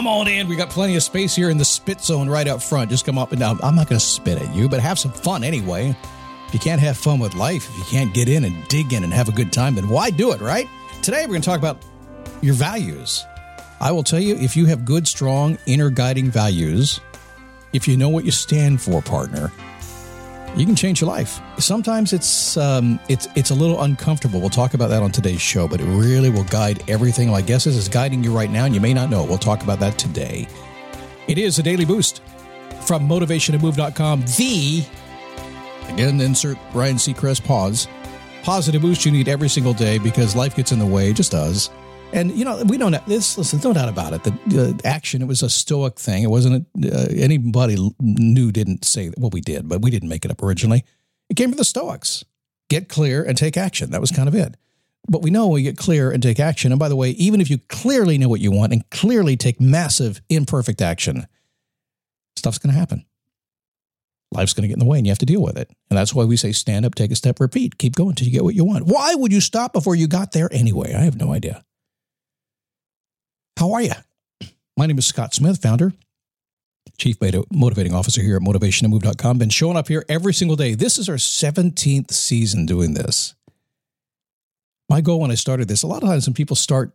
Come on in. We got plenty of space here in the spit zone right up front. Just come up and down. I'm not going to spit at you, but have some fun anyway. If you can't have fun with life, if you can't get in and dig in and have a good time, then why do it, right? Today, we're going to talk about your values. I will tell you if you have good, strong, inner guiding values, if you know what you stand for, partner, you can change your life. Sometimes it's um, it's it's a little uncomfortable. We'll talk about that on today's show, but it really will guide everything. My guess is it's guiding you right now, and you may not know. We'll talk about that today. It is a daily boost from motivationtomove.com. The again, insert Ryan Seacrest pause. Positive boost you need every single day because life gets in the way. Just does. And you know we don't. This listen, no doubt about it. The uh, action. It was a stoic thing. It wasn't uh, anybody knew. Didn't say well, we did, but we didn't make it up originally. It came from the Stoics. Get clear and take action. That was kind of it. But we know we get clear and take action. And by the way, even if you clearly know what you want and clearly take massive imperfect action, stuff's going to happen. Life's going to get in the way and you have to deal with it. And that's why we say stand up, take a step, repeat. Keep going until you get what you want. Why would you stop before you got there anyway? I have no idea. How are you? My name is Scott Smith, founder, chief motivating officer here at motivationtomove.com. Been showing up here every single day. This is our 17th season doing this. My goal when I started this, a lot of times when people start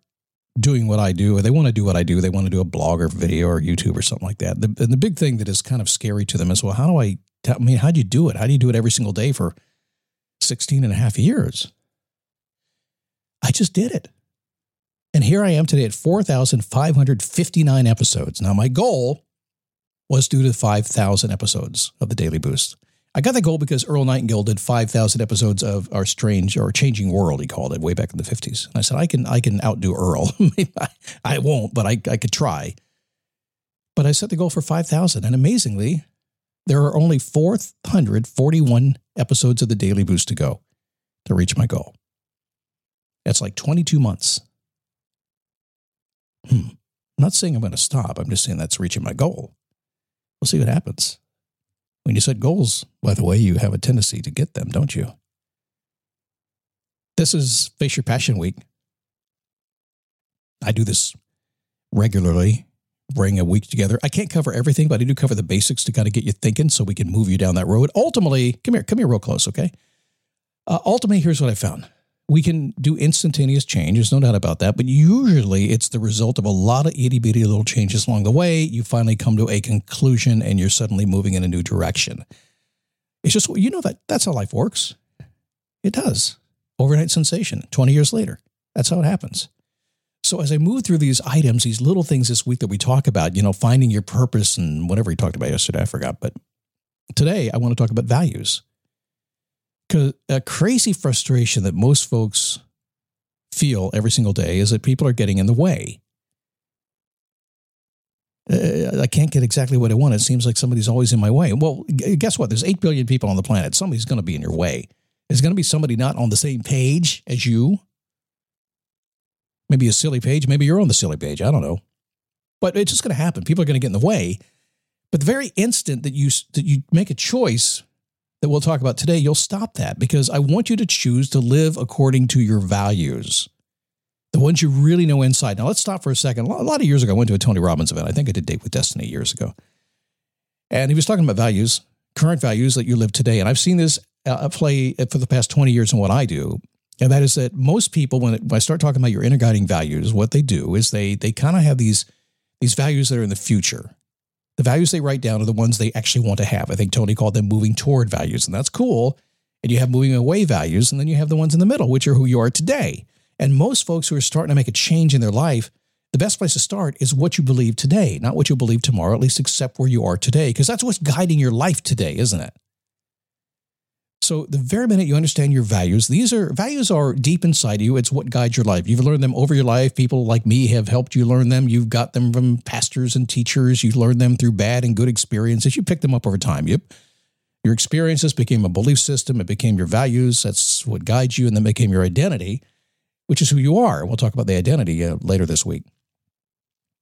doing what I do, or they want to do what I do, they want to do a blog or video or YouTube or something like that. The, and the big thing that is kind of scary to them is, well, how do I, I mean, how do you do it? How do you do it every single day for 16 and a half years? I just did it. And here I am today at 4,559 episodes. Now, my goal was due to 5,000 episodes of the Daily Boost. I got that goal because Earl Nightingale did 5,000 episodes of Our Strange or Changing World, he called it, way back in the 50s. And I said, I can, I can outdo Earl. I won't, but I, I could try. But I set the goal for 5,000. And amazingly, there are only 441 episodes of the Daily Boost to go to reach my goal. That's like 22 months. Hmm. I'm not saying I'm going to stop. I'm just saying that's reaching my goal. We'll see what happens. When you set goals, by the way, you have a tendency to get them, don't you? This is Face Your Passion Week. I do this regularly, bring a week together. I can't cover everything, but I do cover the basics to kind of get you thinking so we can move you down that road. Ultimately, come here, come here real close, okay? Uh, ultimately, here's what I found we can do instantaneous change. There's no doubt about that. But usually it's the result of a lot of itty bitty little changes along the way. You finally come to a conclusion and you're suddenly moving in a new direction. It's just, you know, that that's how life works. It does. Overnight sensation 20 years later. That's how it happens. So as I move through these items, these little things this week that we talk about, you know, finding your purpose and whatever we talked about yesterday, I forgot. But today I want to talk about values a crazy frustration that most folks feel every single day is that people are getting in the way. Uh, I can't get exactly what I want. It seems like somebody's always in my way. Well, guess what? There's 8 billion people on the planet. Somebody's going to be in your way. There's going to be somebody not on the same page as you. Maybe a silly page. Maybe you're on the silly page. I don't know. But it's just going to happen. People are going to get in the way. But the very instant that you that you make a choice that we'll talk about today, you'll stop that because I want you to choose to live according to your values, the ones you really know inside. Now, let's stop for a second. A lot of years ago, I went to a Tony Robbins event. I think I did Date with Destiny years ago. And he was talking about values, current values that you live today. And I've seen this uh, play for the past 20 years in what I do. And that is that most people, when, it, when I start talking about your inner guiding values, what they do is they they kind of have these these values that are in the future. The values they write down are the ones they actually want to have. I think Tony called them moving toward values, and that's cool. And you have moving away values, and then you have the ones in the middle, which are who you are today. And most folks who are starting to make a change in their life, the best place to start is what you believe today, not what you believe tomorrow, at least accept where you are today, because that's what's guiding your life today, isn't it? So the very minute you understand your values, these are values are deep inside you. It's what guides your life. You've learned them over your life. People like me have helped you learn them. You've got them from pastors and teachers. You've learned them through bad and good experiences. You picked them up over time. Yep. Your experiences became a belief system. It became your values. That's what guides you, and then became your identity, which is who you are. We'll talk about the identity uh, later this week.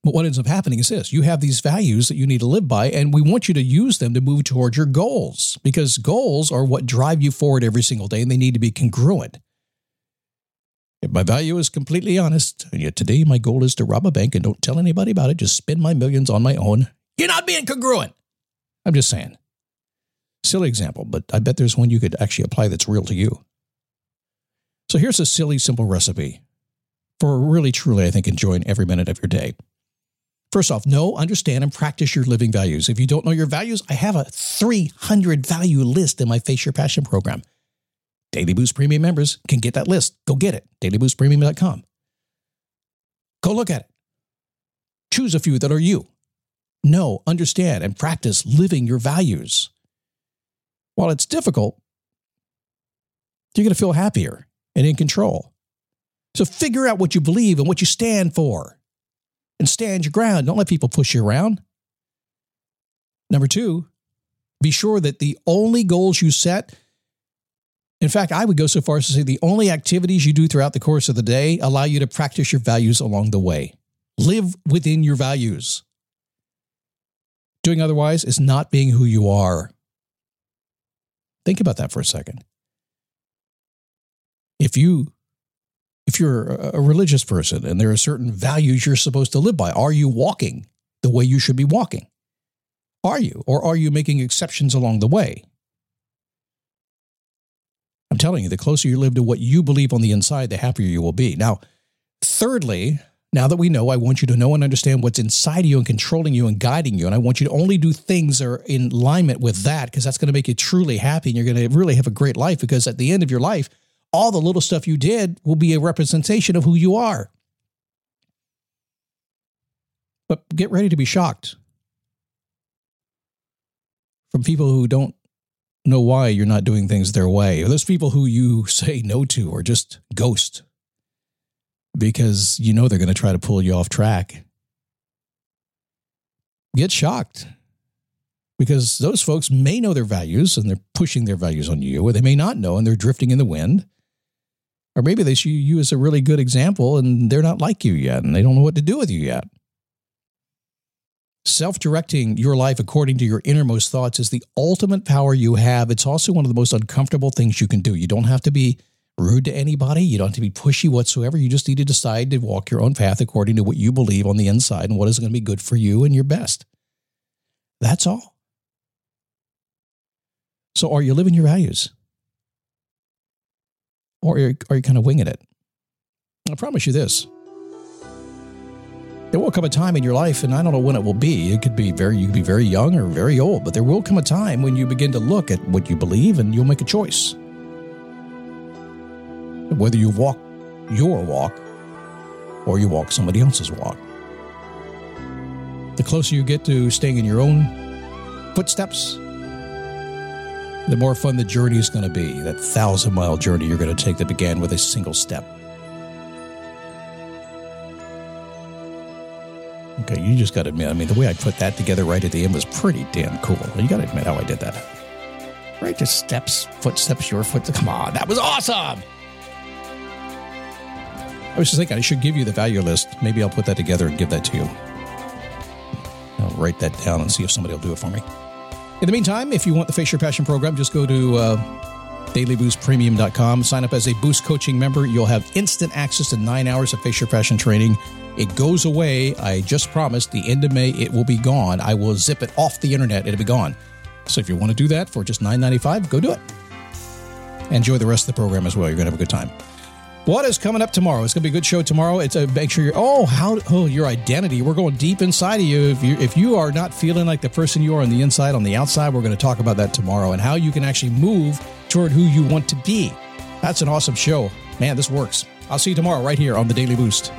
But what ends up happening is this you have these values that you need to live by, and we want you to use them to move towards your goals because goals are what drive you forward every single day and they need to be congruent. If my value is completely honest, and yet today my goal is to rob a bank and don't tell anybody about it, just spend my millions on my own, you're not being congruent. I'm just saying. Silly example, but I bet there's one you could actually apply that's real to you. So here's a silly, simple recipe for really, truly, I think, enjoying every minute of your day. First off, know, understand, and practice your living values. If you don't know your values, I have a 300 value list in my Face Your Passion program. Daily Boost Premium members can get that list. Go get it. DailyBoostPremium.com. Go look at it. Choose a few that are you. Know, understand, and practice living your values. While it's difficult, you're going to feel happier and in control. So figure out what you believe and what you stand for and stand your ground. Don't let people push you around. Number two, be sure that the only goals you set, in fact, I would go so far as to say the only activities you do throughout the course of the day allow you to practice your values along the way. Live within your values. Doing otherwise is not being who you are. Think about that for a second. If you if you're a religious person and there are certain values you're supposed to live by, are you walking the way you should be walking? Are you? Or are you making exceptions along the way? I'm telling you, the closer you live to what you believe on the inside, the happier you will be. Now, thirdly, now that we know, I want you to know and understand what's inside of you and controlling you and guiding you. And I want you to only do things that are in alignment with that because that's going to make you truly happy and you're going to really have a great life because at the end of your life, all the little stuff you did will be a representation of who you are. But get ready to be shocked from people who don't know why you're not doing things their way, or those people who you say no to or just ghost because you know they're going to try to pull you off track. Get shocked because those folks may know their values and they're pushing their values on you, or they may not know and they're drifting in the wind. Or maybe they see you as a really good example and they're not like you yet and they don't know what to do with you yet. Self directing your life according to your innermost thoughts is the ultimate power you have. It's also one of the most uncomfortable things you can do. You don't have to be rude to anybody, you don't have to be pushy whatsoever. You just need to decide to walk your own path according to what you believe on the inside and what is going to be good for you and your best. That's all. So, are you living your values? Or are you, kind of winging it? I promise you this. There will come a time in your life, and I don't know when it will be. It could be very, you could be very young or very old, but there will come a time when you begin to look at what you believe and you'll make a choice. Whether you walk your walk or you walk somebody else's walk. The closer you get to staying in your own footsteps, the more fun the journey is going to be. That thousand mile journey you're going to take that began with a single step. Okay, you just got to admit, I mean, the way I put that together right at the end was pretty damn cool. You got to admit how I did that. Right, just steps, footsteps, your foot. Come on, that was awesome. I was just thinking I should give you the value list. Maybe I'll put that together and give that to you. I'll write that down and see if somebody will do it for me. In the meantime, if you want the Face Your Passion program, just go to uh, dailyboostpremium.com. Sign up as a Boost coaching member. You'll have instant access to nine hours of Face Your Passion training. It goes away. I just promised the end of May it will be gone. I will zip it off the internet. It'll be gone. So if you want to do that for just $9.95, go do it. Enjoy the rest of the program as well. You're going to have a good time. What is coming up tomorrow? It's going to be a good show tomorrow. It's a make sure you're oh how oh your identity. We're going deep inside of you. If you if you are not feeling like the person you are on the inside, on the outside, we're going to talk about that tomorrow and how you can actually move toward who you want to be. That's an awesome show, man. This works. I'll see you tomorrow right here on the Daily Boost.